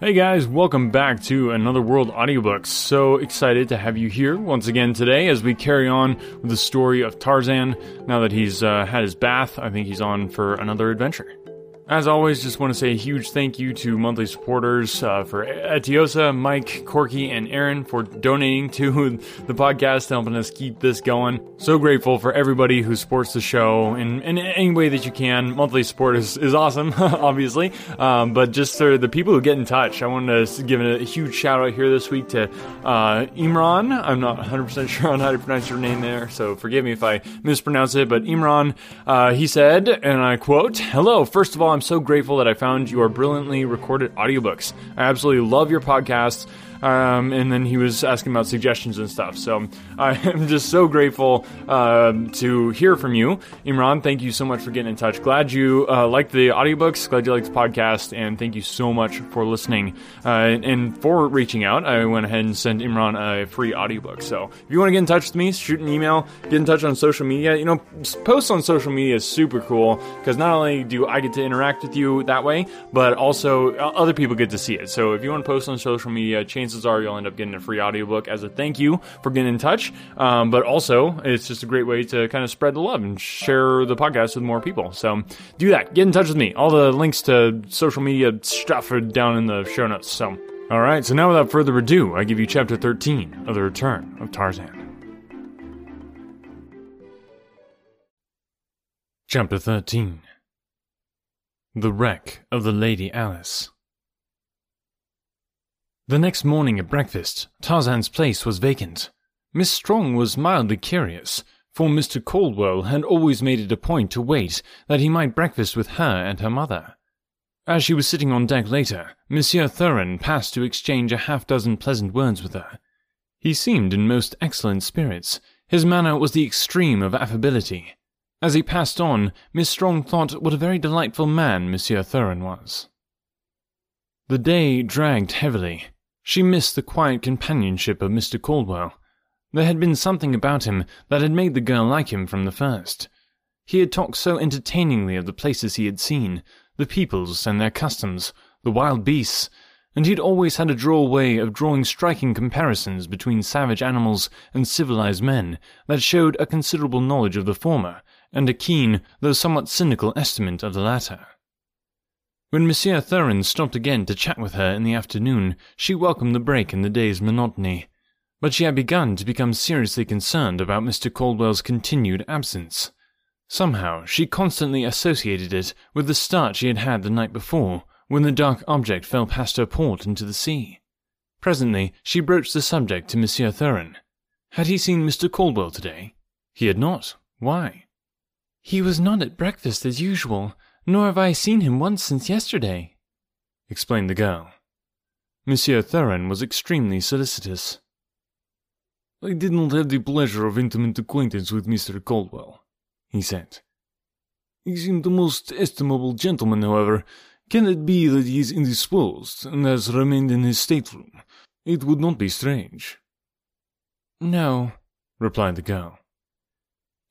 Hey guys, welcome back to Another World Audiobooks. So excited to have you here once again today as we carry on with the story of Tarzan. Now that he's uh, had his bath, I think he's on for another adventure. As always, just want to say a huge thank you to monthly supporters uh, for Etiosa, Mike, Corky, and Aaron for donating to the podcast, helping us keep this going. So grateful for everybody who supports the show in, in any way that you can. Monthly support is, is awesome, obviously, um, but just for the people who get in touch, I wanted to give a huge shout out here this week to uh, Imran. I'm not 100% sure on how to pronounce your name there, so forgive me if I mispronounce it, but Imran, uh, he said, and I quote, Hello, first of all, I'm so grateful that I found your brilliantly recorded audiobooks. I absolutely love your podcasts. Um, and then he was asking about suggestions and stuff. So I am just so grateful uh, to hear from you, Imran. Thank you so much for getting in touch. Glad you uh, liked the audiobooks. Glad you liked the podcast, and thank you so much for listening uh, and for reaching out. I went ahead and sent Imran a free audiobook. So if you want to get in touch with me, shoot an email, get in touch on social media. You know, posts on social media is super cool because not only do I get to interact with you that way, but also uh, other people get to see it. So if you want to post on social media, chances are you'll end up getting a free audiobook as a thank you for getting in touch. Um, but also, it's just a great way to kind of spread the love and share the podcast with more people. So do that. Get in touch with me. All the links to social media stuff are down in the show notes. So, all right. So now, without further ado, I give you chapter 13 of The Return of Tarzan. Chapter 13 The Wreck of the Lady Alice. The next morning at breakfast, Tarzan's place was vacant. Miss Strong was mildly curious, for Mr. Caldwell had always made it a point to wait that he might breakfast with her and her mother. As she was sitting on deck later, Monsieur Thuran passed to exchange a half dozen pleasant words with her. He seemed in most excellent spirits. His manner was the extreme of affability. As he passed on, Miss Strong thought what a very delightful man Monsieur Thuran was. The day dragged heavily. She missed the quiet companionship of Mr. Caldwell. There had been something about him that had made the girl like him from the first. He had talked so entertainingly of the places he had seen, the peoples and their customs, the wild beasts, and he had always had a droll way of drawing striking comparisons between savage animals and civilized men that showed a considerable knowledge of the former, and a keen, though somewhat cynical estimate of the latter. When Monsieur Thuran stopped again to chat with her in the afternoon, she welcomed the break in the day's monotony. But she had begun to become seriously concerned about Mr. Caldwell's continued absence. Somehow, she constantly associated it with the start she had had the night before, when the dark object fell past her port into the sea. Presently, she broached the subject to Monsieur Thuran. Had he seen Mr. Caldwell today? He had not. Why? He was not at breakfast as usual nor have I seen him once since yesterday, explained the girl. Monsieur Thuran was extremely solicitous. I did not have the pleasure of intimate acquaintance with Mr. Caldwell, he said. He seemed a most estimable gentleman, however. Can it be that he is indisposed and has remained in his stateroom? It would not be strange. No, replied the girl.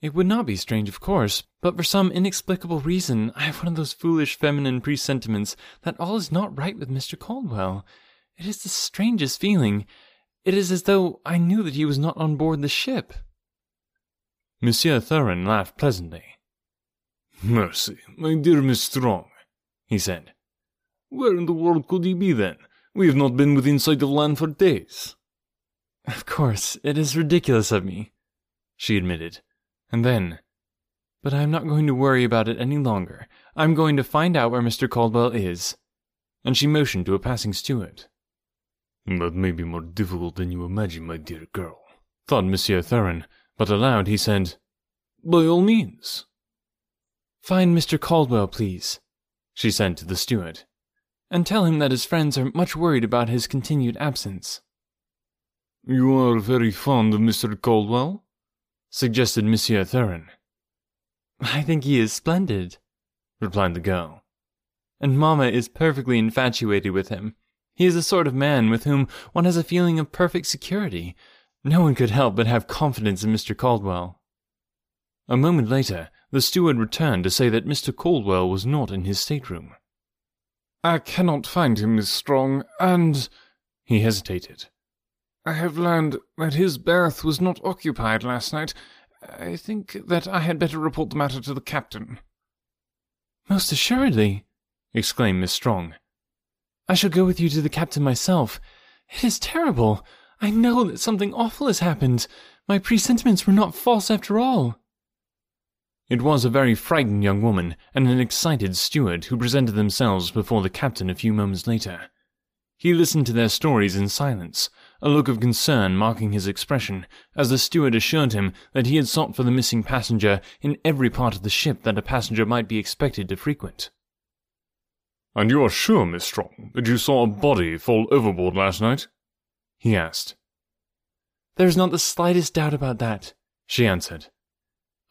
It would not be strange, of course, but for some inexplicable reason I have one of those foolish feminine presentiments that all is not right with Mr. Caldwell. It is the strangest feeling. It is as though I knew that he was not on board the ship. Monsieur Thuran laughed pleasantly. Mercy, my dear Miss Strong, he said. Where in the world could he be then? We have not been within sight of land for days. Of course, it is ridiculous of me, she admitted. And then, but I'm not going to worry about it any longer. I'm going to find out where Mr. Caldwell is. And she motioned to a passing steward. That may be more difficult than you imagine, my dear girl, thought Monsieur Thuran, but aloud he said, By all means. Find Mr. Caldwell, please, she said to the steward, and tell him that his friends are much worried about his continued absence. You are very fond of Mr. Caldwell? suggested Monsieur Thuran. I think he is splendid, replied the girl. And Mamma is perfectly infatuated with him. He is the sort of man with whom one has a feeling of perfect security. No one could help but have confidence in Mr. Caldwell. A moment later, the steward returned to say that Mr. Caldwell was not in his stateroom. I cannot find him, Miss Strong, and. He hesitated. I have learned that his berth was not occupied last night. I think that I had better report the matter to the captain. Most assuredly, exclaimed Miss Strong. I shall go with you to the captain myself. It is terrible. I know that something awful has happened. My presentiments were not false after all. It was a very frightened young woman and an excited steward who presented themselves before the captain a few moments later. He listened to their stories in silence, a look of concern marking his expression, as the steward assured him that he had sought for the missing passenger in every part of the ship that a passenger might be expected to frequent. And you are sure, Miss Strong, that you saw a body fall overboard last night? he asked. There is not the slightest doubt about that, she answered.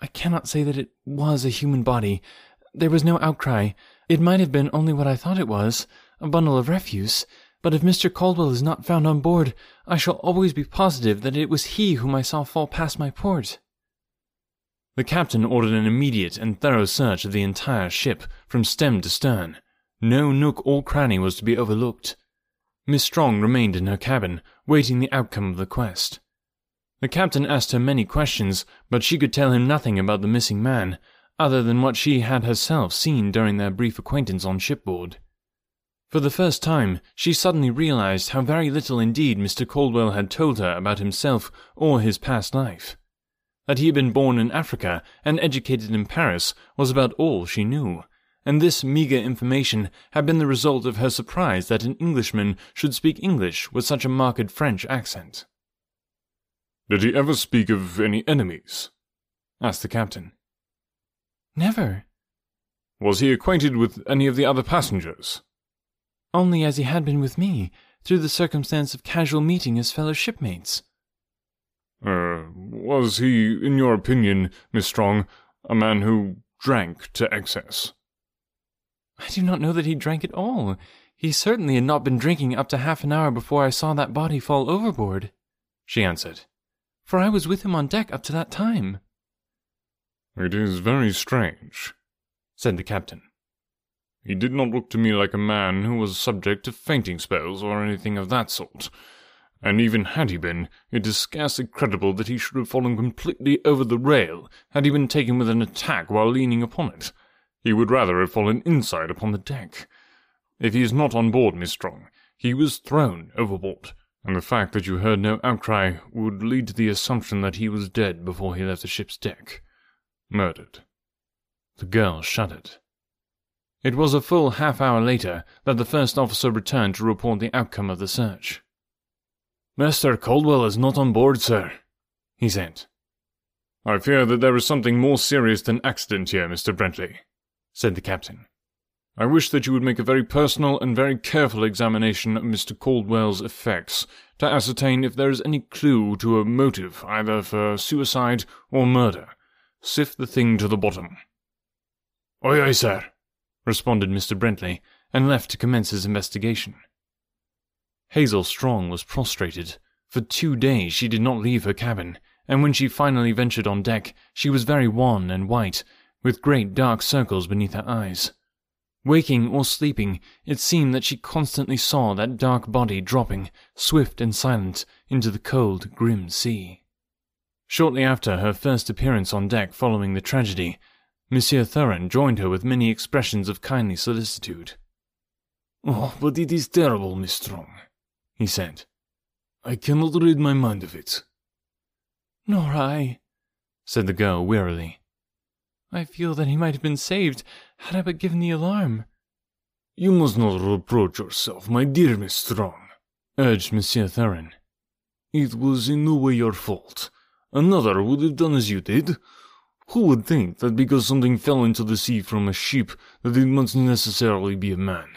I cannot say that it was a human body. There was no outcry. It might have been only what I thought it was a bundle of refuse. But if Mr. Caldwell is not found on board, I shall always be positive that it was he whom I saw fall past my port. The captain ordered an immediate and thorough search of the entire ship, from stem to stern. No nook or cranny was to be overlooked. Miss Strong remained in her cabin, waiting the outcome of the quest. The captain asked her many questions, but she could tell him nothing about the missing man, other than what she had herself seen during their brief acquaintance on shipboard. For the first time, she suddenly realized how very little indeed Mr. Caldwell had told her about himself or his past life. That he had been born in Africa and educated in Paris was about all she knew and this meagre information had been the result of her surprise that an Englishman should speak English with such a marked French accent. Did he ever speak of any enemies? asked the captain. Never. Was he acquainted with any of the other passengers? Only as he had been with me, through the circumstance of casual meeting as fellow shipmates. Er, uh, was he, in your opinion, Miss Strong, a man who drank to excess? I do not know that he drank at all. He certainly had not been drinking up to half an hour before I saw that body fall overboard, she answered, for I was with him on deck up to that time. It is very strange, said the captain. He did not look to me like a man who was subject to fainting spells or anything of that sort. And even had he been, it is scarcely credible that he should have fallen completely over the rail had he been taken with an attack while leaning upon it. He would rather have fallen inside upon the deck. If he is not on board, Miss Strong, he was thrown overboard, and the fact that you heard no outcry would lead to the assumption that he was dead before he left the ship's deck. Murdered. The girl shuddered. It was a full half hour later that the first officer returned to report the outcome of the search. Master Caldwell is not on board, sir, he said. I fear that there is something more serious than accident here, Mr. Bentley said the captain. I wish that you would make a very personal and very careful examination of Mr. Caldwell's effects to ascertain if there is any clue to a motive either for suicide or murder. Sift the thing to the bottom. Aye, aye, sir, responded Mr. Bentley, and left to commence his investigation. Hazel Strong was prostrated. For two days she did not leave her cabin, and when she finally ventured on deck, she was very wan and white, with great dark circles beneath her eyes. Waking or sleeping, it seemed that she constantly saw that dark body dropping, swift and silent, into the cold, grim sea. Shortly after her first appearance on deck following the tragedy, Monsieur Thuran joined her with many expressions of kindly solicitude. Oh, but it is terrible, Miss Strong, he said. I cannot rid my mind of it. Nor I, said the girl wearily. I feel that he might have been saved had I but given the alarm. You must not reproach yourself, my dear Miss Strong, urged Monsieur Thuran. It was in no way your fault. Another would have done as you did. Who would think that because something fell into the sea from a ship that it must necessarily be a man?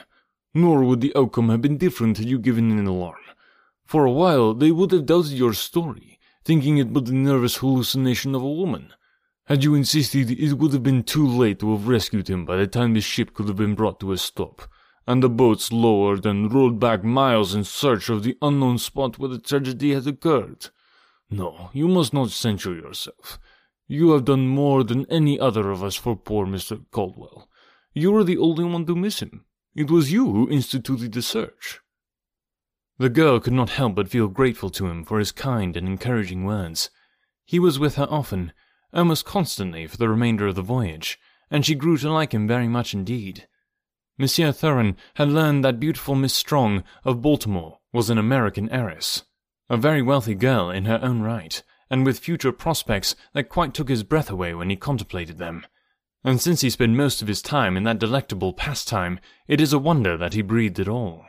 Nor would the outcome have been different had you given an alarm. For a while they would have doubted your story, thinking it but the nervous hallucination of a woman. Had you insisted, it would have been too late to have rescued him by the time the ship could have been brought to a stop, and the boats lowered and rowed back miles in search of the unknown spot where the tragedy had occurred. No, you must not censure yourself. You have done more than any other of us for poor Mr. Caldwell. You are the only one to miss him. It was you who instituted the search. The girl could not help but feel grateful to him for his kind and encouraging words. He was with her often, almost constantly for the remainder of the voyage, and she grew to like him very much indeed. Monsieur Thuran had learned that beautiful Miss Strong of Baltimore was an American heiress, a very wealthy girl in her own right, and with future prospects that quite took his breath away when he contemplated them. And since he spent most of his time in that delectable pastime, it is a wonder that he breathed at all.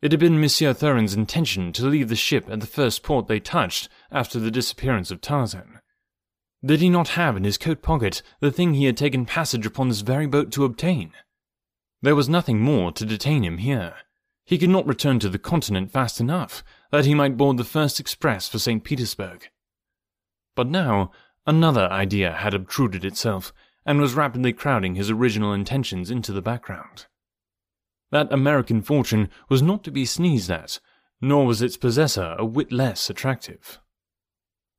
It had been Monsieur Thuran's intention to leave the ship at the first port they touched after the disappearance of Tarzan. Did he not have in his coat pocket the thing he had taken passage upon this very boat to obtain? There was nothing more to detain him here. He could not return to the continent fast enough that he might board the first express for St. Petersburg. But now another idea had obtruded itself and was rapidly crowding his original intentions into the background. That American fortune was not to be sneezed at, nor was its possessor a whit less attractive.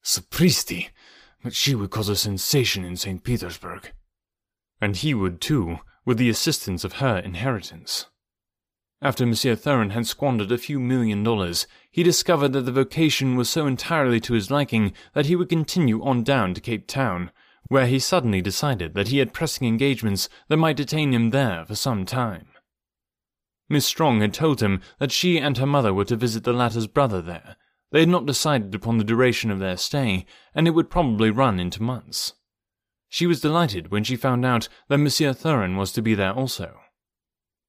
Sapristi! But she would cause a sensation in St. Petersburg. And he would too, with the assistance of her inheritance. After Monsieur Thuran had squandered a few million dollars, he discovered that the vocation was so entirely to his liking that he would continue on down to Cape Town, where he suddenly decided that he had pressing engagements that might detain him there for some time. Miss Strong had told him that she and her mother were to visit the latter's brother there. They had not decided upon the duration of their stay, and it would probably run into months. She was delighted when she found out that Monsieur Thuran was to be there also.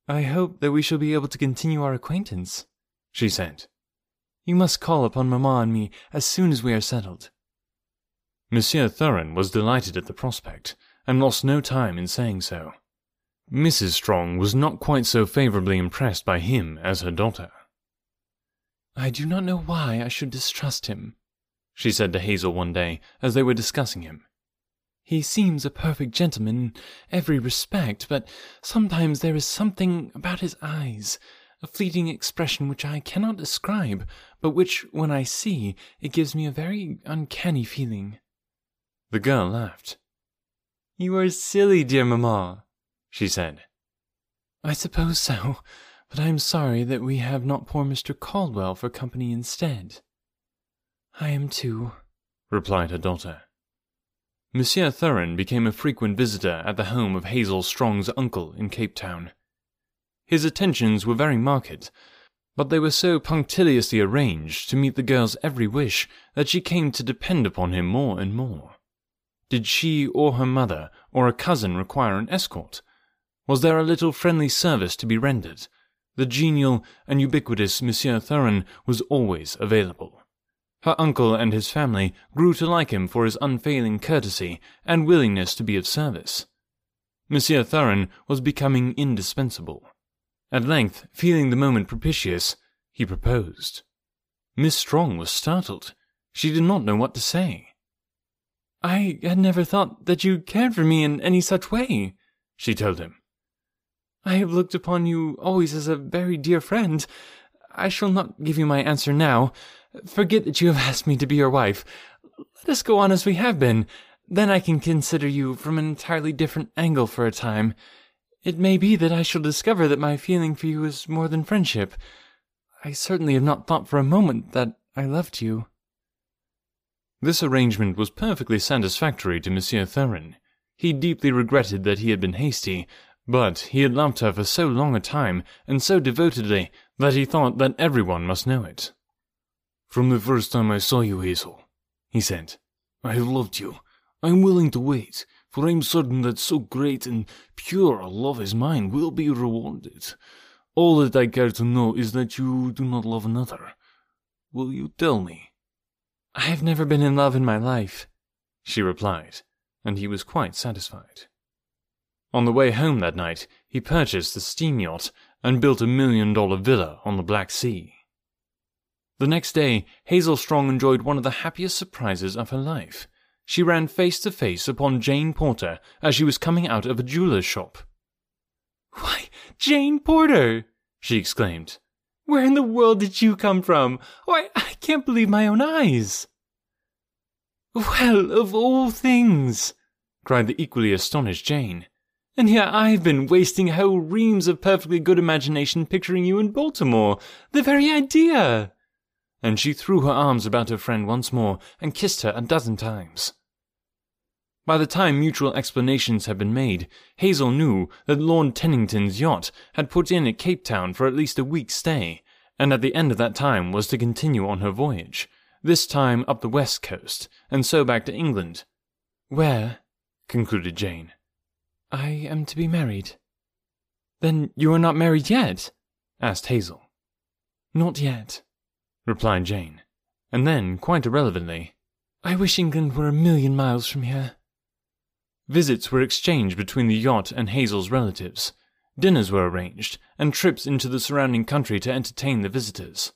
I hope that we shall be able to continue our acquaintance, she said. You must call upon Mamma and me as soon as we are settled. Monsieur Thuran was delighted at the prospect, and lost no time in saying so. Mrs. Strong was not quite so favorably impressed by him as her daughter. I do not know why I should distrust him, she said to Hazel one day as they were discussing him. He seems a perfect gentleman in every respect, but sometimes there is something about his eyes, a fleeting expression which I cannot describe, but which, when I see, it gives me a very uncanny feeling. The girl laughed. You are silly, dear mamma, she said. I suppose so, but I am sorry that we have not poor Mr. Caldwell for company instead. I am too, replied her daughter. Monsieur Thuran became a frequent visitor at the home of Hazel Strong's uncle in Cape Town. His attentions were very marked, but they were so punctiliously arranged to meet the girl's every wish that she came to depend upon him more and more. Did she or her mother or a cousin require an escort? Was there a little friendly service to be rendered? The genial and ubiquitous Monsieur Thuran was always available. Her uncle and his family grew to like him for his unfailing courtesy and willingness to be of service. Monsieur Thuran was becoming indispensable. At length, feeling the moment propitious, he proposed. Miss Strong was startled. She did not know what to say. I had never thought that you cared for me in any such way, she told him. I have looked upon you always as a very dear friend. I shall not give you my answer now. Forget that you have asked me to be your wife. Let us go on as we have been. Then I can consider you from an entirely different angle for a time. It may be that I shall discover that my feeling for you is more than friendship. I certainly have not thought for a moment that I loved you. This arrangement was perfectly satisfactory to Monsieur Thuran. He deeply regretted that he had been hasty, but he had loved her for so long a time and so devotedly that he thought that everyone must know it. From the first time I saw you, Hazel, he said, I have loved you. I am willing to wait, for I am certain that so great and pure a love as mine will be rewarded. All that I care to know is that you do not love another. Will you tell me? I have never been in love in my life, she replied, and he was quite satisfied. On the way home that night, he purchased a steam yacht and built a million dollar villa on the Black Sea. The next day, Hazel Strong enjoyed one of the happiest surprises of her life. She ran face to face upon Jane Porter as she was coming out of a jeweler's shop. Why, Jane Porter! she exclaimed. Where in the world did you come from? Why, I can't believe my own eyes. Well, of all things! cried the equally astonished Jane. And here I've been wasting whole reams of perfectly good imagination picturing you in Baltimore. The very idea! And she threw her arms about her friend once more and kissed her a dozen times. By the time mutual explanations had been made, Hazel knew that Lord Tennington's yacht had put in at Cape Town for at least a week's stay, and at the end of that time was to continue on her voyage, this time up the west coast, and so back to England. Where, concluded Jane, I am to be married. Then you are not married yet? asked Hazel. Not yet, replied Jane, and then, quite irrelevantly, I wish England were a million miles from here. Visits were exchanged between the yacht and Hazel's relatives. Dinners were arranged, and trips into the surrounding country to entertain the visitors.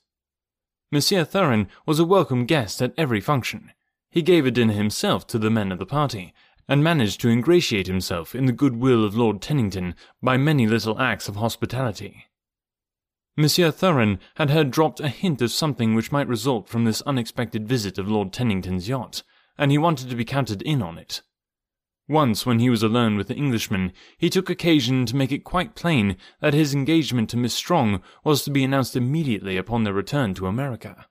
Monsieur Thuran was a welcome guest at every function. He gave a dinner himself to the men of the party, and managed to ingratiate himself in the good will of Lord Tennington by many little acts of hospitality. Monsieur Thuran had heard dropped a hint of something which might result from this unexpected visit of Lord Tennington's yacht, and he wanted to be counted in on it. Once, when he was alone with the Englishman, he took occasion to make it quite plain that his engagement to Miss Strong was to be announced immediately upon their return to America.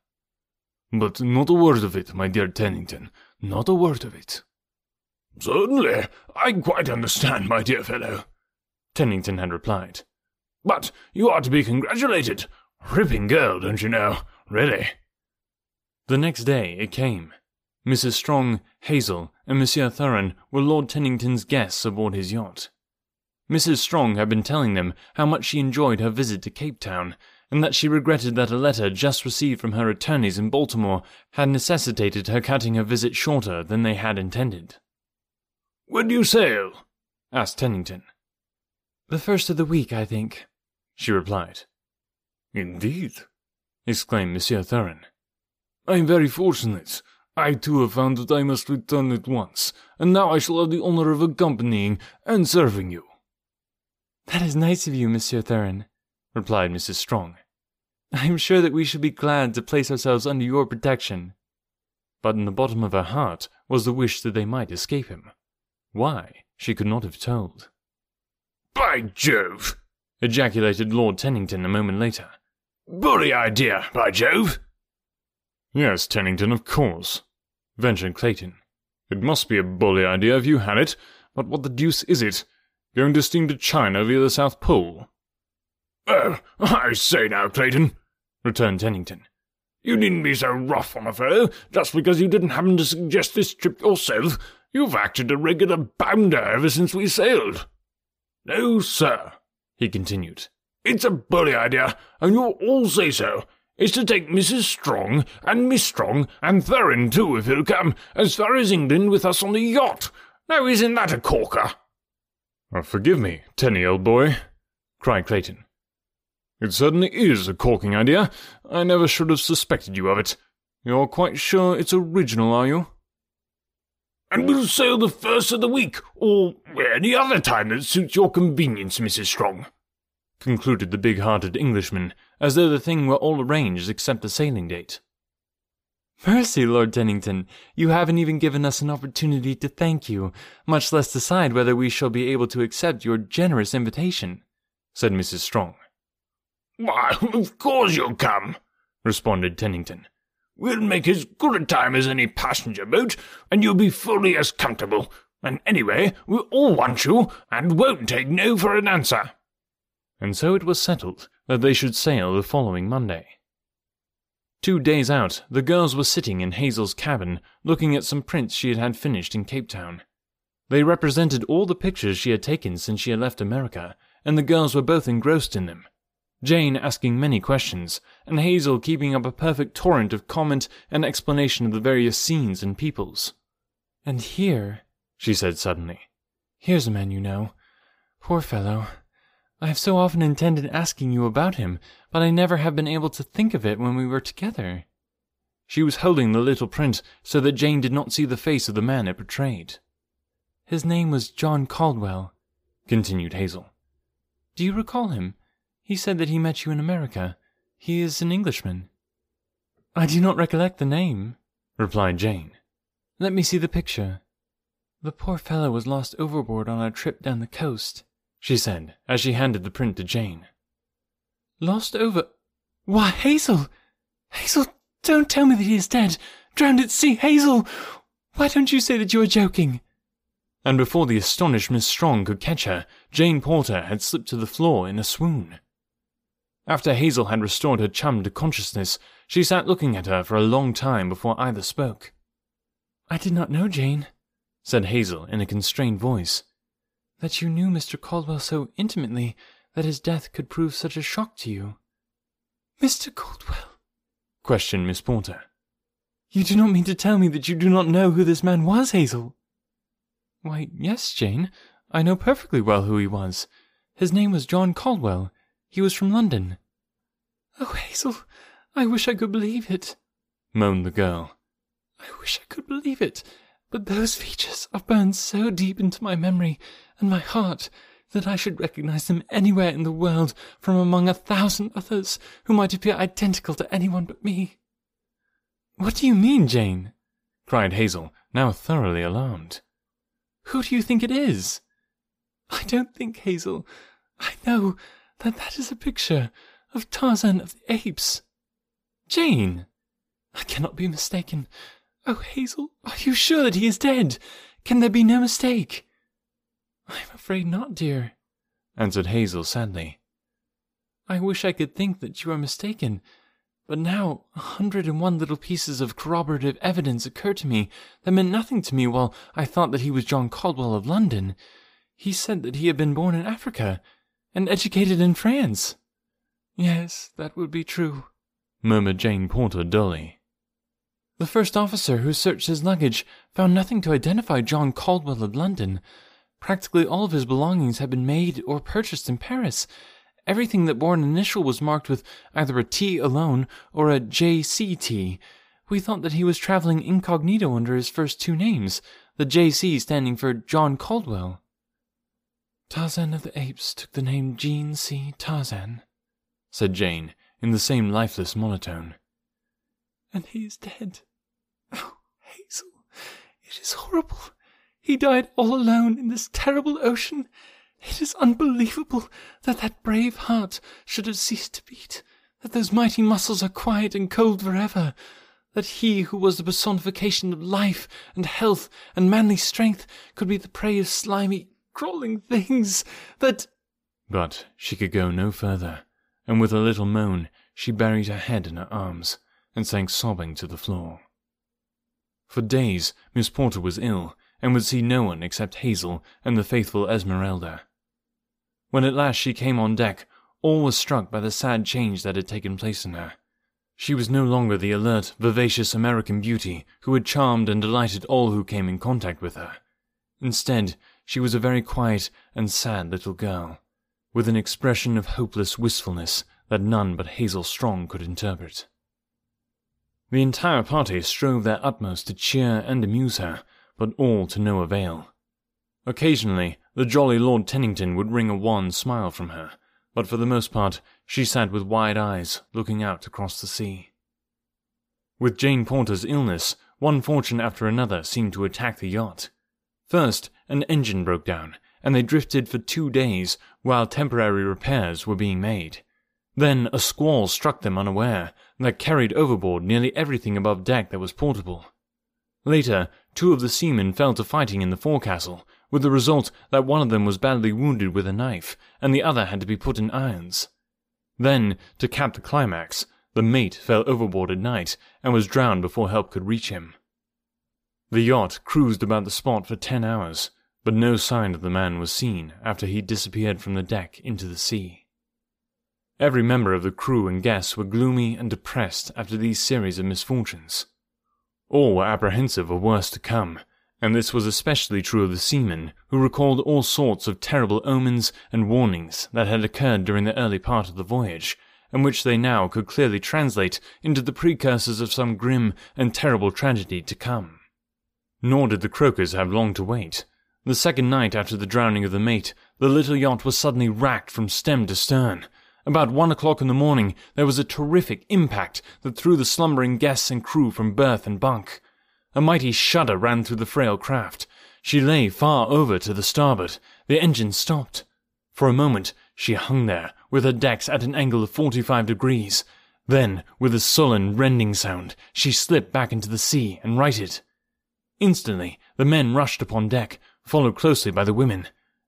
But not a word of it, my dear Tennington, not a word of it. Certainly, I quite understand, my dear fellow, Tennington had replied. But you are to be congratulated. Ripping girl, don't you know, really. The next day it came. Mrs. Strong, Hazel, and Monsieur Thuran were Lord Tennington's guests aboard his yacht. Mrs. Strong had been telling them how much she enjoyed her visit to Cape Town, and that she regretted that a letter just received from her attorneys in Baltimore had necessitated her cutting her visit shorter than they had intended. When do you sail? asked Tennington. The first of the week, I think, she replied. Indeed, exclaimed Monsieur Thuran. I am very fortunate. I too have found that I must return at once, and now I shall have the honor of accompanying and serving you. That is nice of you, Monsieur Thuran, replied Mrs. Strong. I am sure that we shall be glad to place ourselves under your protection. But in the bottom of her heart was the wish that they might escape him. Why, she could not have told. By Jove! ejaculated Lord Tennington a moment later. Bully idea, by Jove! Yes, Tennington, of course, ventured Clayton. It must be a bully idea if you had it, but what the deuce is it? Going to steam to China via the South Pole? Oh, I say now, Clayton, returned Tennington. You needn't be so rough on a fellow just because you didn't happen to suggest this trip yourself. You've acted a regular bounder ever since we sailed. No, sir, he continued. It's a bully idea, and you'll all say so is to take Mrs. Strong and Miss Strong and Thuran too, if he'll come, as far as England with us on the yacht. Now, isn't that a corker? Oh, forgive me, Tenny, old boy, cried Clayton. It certainly is a corking idea. I never should have suspected you of it. You're quite sure it's original, are you? And we'll sail the first of the week, or any other time that suits your convenience, Mrs. Strong concluded the big-hearted Englishman, as though the thing were all arranged except the sailing date. Mercy, Lord Tennington, you haven't even given us an opportunity to thank you, much less decide whether we shall be able to accept your generous invitation, said Mrs. Strong. Why, of course you'll come, responded Tennington. We'll make as good a time as any passenger boat, and you'll be fully as comfortable. And anyway, we all want you, and won't take no for an answer and so it was settled that they should sail the following Monday. Two days out, the girls were sitting in Hazel's cabin, looking at some prints she had had finished in Cape Town. They represented all the pictures she had taken since she had left America, and the girls were both engrossed in them. Jane asking many questions, and Hazel keeping up a perfect torrent of comment and explanation of the various scenes and peoples. And here, she said suddenly, here's a man you know. Poor fellow. I have so often intended asking you about him, but I never have been able to think of it when we were together. She was holding the little print so that Jane did not see the face of the man it portrayed. His name was John Caldwell, continued Hazel. Do you recall him? He said that he met you in America. He is an Englishman. I do not recollect the name, replied Jane. Let me see the picture. The poor fellow was lost overboard on our trip down the coast, she said as she handed the print to Jane. Lost over. Why, Hazel! Hazel, don't tell me that he is dead! Drowned at sea, Hazel! Why don't you say that you are joking? And before the astonished Miss Strong could catch her, Jane Porter had slipped to the floor in a swoon. After Hazel had restored her chum to consciousness, she sat looking at her for a long time before either spoke. I did not know, Jane, said Hazel in a constrained voice, that you knew Mr. Caldwell so intimately that his death could prove such a shock to you. Mr. Caldwell? questioned Miss Porter. You do not mean to tell me that you do not know who this man was, Hazel? Why, yes, Jane. I know perfectly well who he was. His name was John Caldwell. He was from London. Oh, Hazel, I wish I could believe it, moaned the girl. I wish I could believe it, but those features are burned so deep into my memory and my heart that I should recognize them anywhere in the world from among a thousand others who might appear identical to anyone but me. What do you mean, Jane? cried Hazel, now thoroughly alarmed. Who do you think it is? I don't think, Hazel. I know that that is a picture of Tarzan of the Apes. Jane! I cannot be mistaken. Oh, Hazel, are you sure that he is dead? Can there be no mistake? I'm afraid not, dear, answered Hazel sadly. I wish I could think that you are mistaken, but now a hundred and one little pieces of corroborative evidence occur to me that meant nothing to me while I thought that he was John Caldwell of London. He said that he had been born in Africa and educated in France. Yes, that would be true, murmured Jane Porter dully. The first officer who searched his luggage found nothing to identify John Caldwell of London. Practically all of his belongings had been made or purchased in Paris, Everything that bore an initial was marked with either a T alone or a JCT. We thought that he was traveling incognito under his first two names, the JC standing for John Caldwell. Tarzan of the Apes took the name Jean C. Tarzan, said Jane in the same lifeless monotone. And he is dead. Oh, Hazel, it is horrible. He died all alone in this terrible ocean, it is unbelievable that that brave heart should have ceased to beat, that those mighty muscles are quiet and cold forever, that he who was the personification of life and health and manly strength could be the prey of slimy, crawling things, that. But she could go no further, and with a little moan she buried her head in her arms and sank sobbing to the floor. For days Miss Porter was ill, and would see no one except Hazel and the faithful Esmeralda. When at last she came on deck, all was struck by the sad change that had taken place in her. She was no longer the alert, vivacious American beauty who had charmed and delighted all who came in contact with her. Instead, she was a very quiet and sad little girl, with an expression of hopeless wistfulness that none but Hazel Strong could interpret. The entire party strove their utmost to cheer and amuse her, but all to no avail. Occasionally, the jolly Lord Tennington would wring a wan smile from her, but for the most part, she sat with wide eyes, looking out across the sea. With Jane Porter's illness, one fortune after another seemed to attack the yacht. First, an engine broke down, and they drifted for two days while temporary repairs were being made. Then a squall struck them unaware that carried overboard nearly everything above deck that was portable. Later, two of the seamen fell to fighting in the forecastle, with the result that one of them was badly wounded with a knife, and the other had to be put in irons. Then, to cap the climax, the mate fell overboard at night and was drowned before help could reach him. The yacht cruised about the spot for ten hours, but no sign of the man was seen after he disappeared from the deck into the sea. Every member of the crew and guests were gloomy and depressed after these series of misfortunes. All were apprehensive of worse to come, and this was especially true of the seamen, who recalled all sorts of terrible omens and warnings that had occurred during the early part of the voyage, and which they now could clearly translate into the precursors of some grim and terrible tragedy to come. Nor did the Croakers have long to wait. The second night after the drowning of the mate, the little yacht was suddenly racked from stem to stern. About one o'clock in the morning, there was a terrific impact that threw the slumbering guests and crew from berth and bunk. A mighty shudder ran through the frail craft. She lay far over to the starboard. The engine stopped. For a moment, she hung there, with her decks at an angle of 45 degrees. Then, with a sullen, rending sound, she slipped back into the sea and righted. Instantly, the men rushed upon deck, followed closely by the women.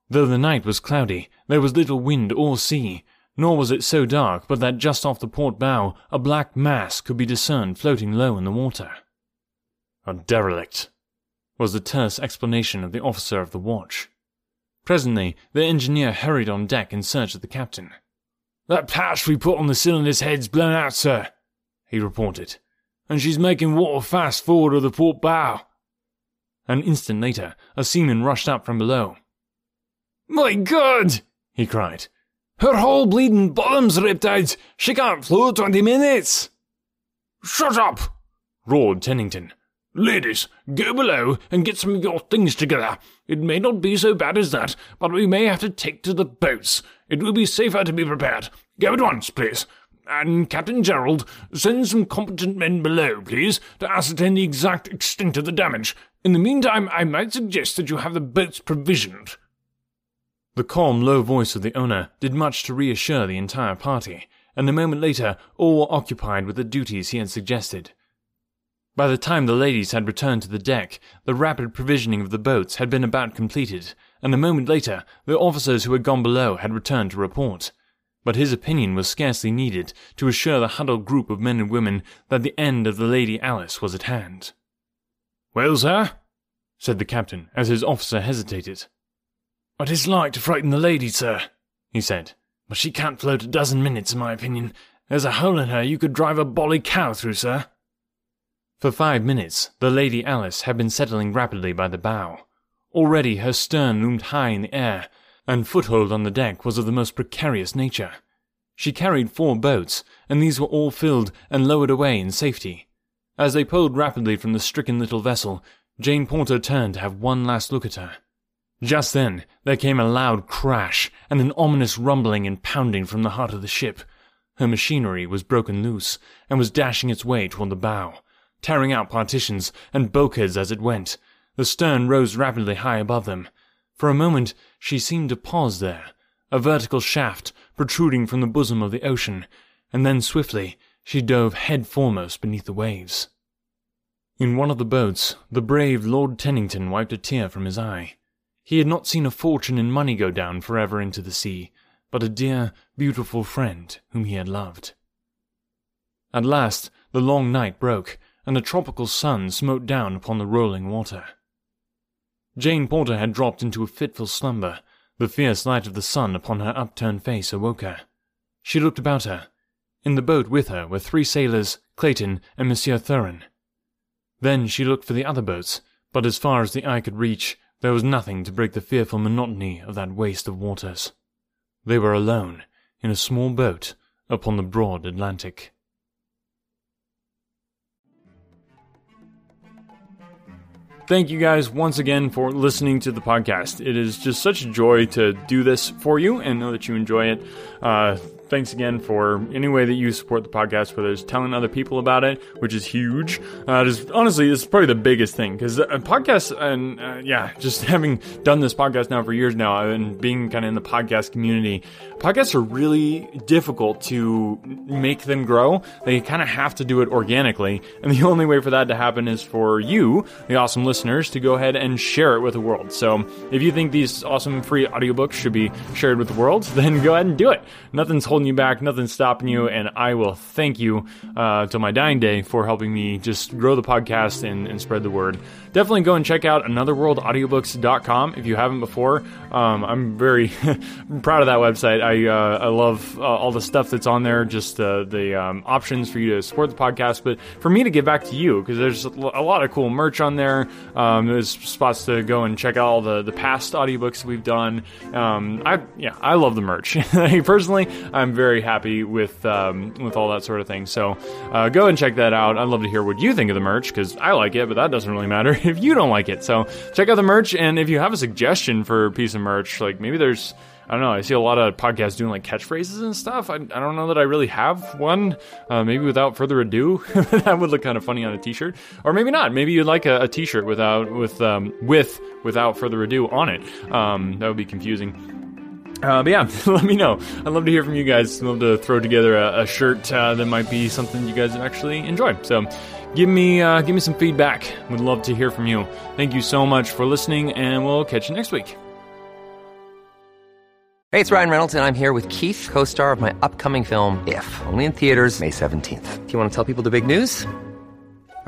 Though the night was cloudy, there was little wind or sea, nor was it so dark but that just off the port bow a black mass could be discerned floating low in the water. A derelict, was the terse explanation of the officer of the watch. Presently, the engineer hurried on deck in search of the captain. That patch we put on the cylinder's head's blown out, sir, he reported, and she's making water fast forward of the port bow. An instant later, a seaman rushed up from below. My God! he cried. Her whole bleeding bottom's ripped out. She can't float twenty minutes. Shut up! roared Tennington. Ladies, go below and get some of your things together. It may not be so bad as that, but we may have to take to the boats. It will be safer to be prepared. Go at once, please. And Captain Jerrold, send some competent men below, please, to ascertain the exact extent of the damage. In the meantime, I might suggest that you have the boats provisioned. The calm, low voice of the owner did much to reassure the entire party, and a moment later all were occupied with the duties he had suggested. By the time the ladies had returned to the deck, the rapid provisioning of the boats had been about completed, and a moment later the officers who had gone below had returned to report. But his opinion was scarcely needed to assure the huddled group of men and women that the end of the Lady Alice was at hand. Well, sir, said the captain, as his officer hesitated. I dislike to frighten the lady, sir, he said, but she can't float a dozen minutes, in my opinion. There's a hole in her you could drive a bolly cow through, sir. For five minutes, the Lady Alice had been settling rapidly by the bow. Already her stern loomed high in the air, and foothold on the deck was of the most precarious nature. She carried four boats, and these were all filled and lowered away in safety. As they pulled rapidly from the stricken little vessel, Jane Porter turned to have one last look at her. Just then, there came a loud crash and an ominous rumbling and pounding from the heart of the ship. Her machinery was broken loose and was dashing its way toward the bow, tearing out partitions and bulkheads as it went. The stern rose rapidly high above them. For a moment, she seemed to pause there, a vertical shaft protruding from the bosom of the ocean, and then swiftly she dove head foremost beneath the waves. In one of the boats, the brave Lord Tennington wiped a tear from his eye. He had not seen a fortune in money go down forever into the sea, but a dear, beautiful friend whom he had loved. At last, the long night broke, and the tropical sun smote down upon the rolling water. Jane Porter had dropped into a fitful slumber. The fierce light of the sun upon her upturned face awoke her. She looked about her. In the boat with her were three sailors, Clayton and Monsieur Thuran. Then she looked for the other boats, but as far as the eye could reach, there was nothing to break the fearful monotony of that waste of waters. They were alone, in a small boat, upon the broad Atlantic. Thank you guys once again for listening to the podcast. It is just such a joy to do this for you and know that you enjoy it. Uh, thanks again for any way that you support the podcast, whether it's telling other people about it, which is huge. Uh, just honestly, is probably the biggest thing because uh, podcasts and uh, yeah, just having done this podcast now for years now and being kind of in the podcast community, podcasts are really difficult to make them grow. They kind of have to do it organically, and the only way for that to happen is for you, the awesome listeners, to go ahead and share it with the world. So if you think these awesome free audiobooks should be shared with the world, then go ahead and do it. Nothing's holding you back, nothing's stopping you, and I will thank you uh, till my dying day for helping me just grow the podcast and, and spread the word. Definitely go and check out anotherworldaudiobooks.com if you haven't before. Um, I'm very proud of that website. I uh, I love uh, all the stuff that's on there, just uh, the um, options for you to support the podcast, but for me to give back to you because there's a lot of cool merch on there. Um, there's spots to go and check out all the the past audiobooks we've done. Um, I yeah, I love the merch. Personally, I'm very happy with um, with all that sort of thing. So uh, go and check that out. I'd love to hear what you think of the merch because I like it, but that doesn't really matter if you don't like it. So check out the merch, and if you have a suggestion for a piece of merch, like maybe there's I don't know. I see a lot of podcasts doing like catchphrases and stuff. I, I don't know that I really have one. Uh, maybe without further ado, that would look kind of funny on a t-shirt, or maybe not. Maybe you'd like a a t-shirt without with um, with without further ado on it. Um, that would be confusing. Uh, but yeah, let me know. I'd love to hear from you guys. I'd love to throw together a, a shirt uh, that might be something you guys actually enjoy. So give me uh, give me some feedback. Would love to hear from you. Thank you so much for listening, and we'll catch you next week. Hey, it's Ryan Reynolds, and I'm here with Keith, co-star of my upcoming film If, only in theaters May 17th. Do you want to tell people the big news?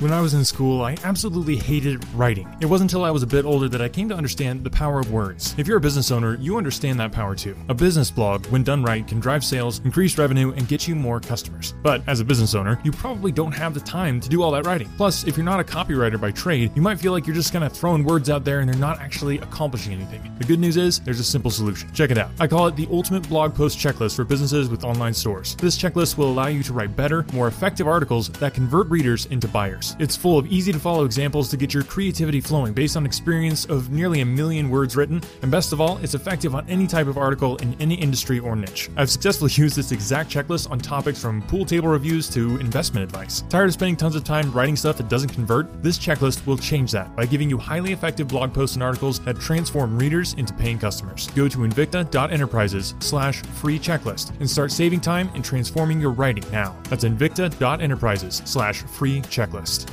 When I was in school, I absolutely hated writing. It wasn't until I was a bit older that I came to understand the power of words. If you're a business owner, you understand that power too. A business blog, when done right, can drive sales, increase revenue, and get you more customers. But as a business owner, you probably don't have the time to do all that writing. Plus, if you're not a copywriter by trade, you might feel like you're just kind of throwing words out there and they're not actually accomplishing anything. The good news is, there's a simple solution. Check it out. I call it the ultimate blog post checklist for businesses with online stores. This checklist will allow you to write better, more effective articles that convert readers into buyers. It's full of easy to follow examples to get your creativity flowing based on experience of nearly a million words written, and best of all, it's effective on any type of article in any industry or niche. I've successfully used this exact checklist on topics from pool table reviews to investment advice. Tired of spending tons of time writing stuff that doesn't convert? This checklist will change that by giving you highly effective blog posts and articles that transform readers into paying customers. Go to invicta.enterprises slash free checklist and start saving time and transforming your writing now. That's invicta.enterprises slash free checklist podcast.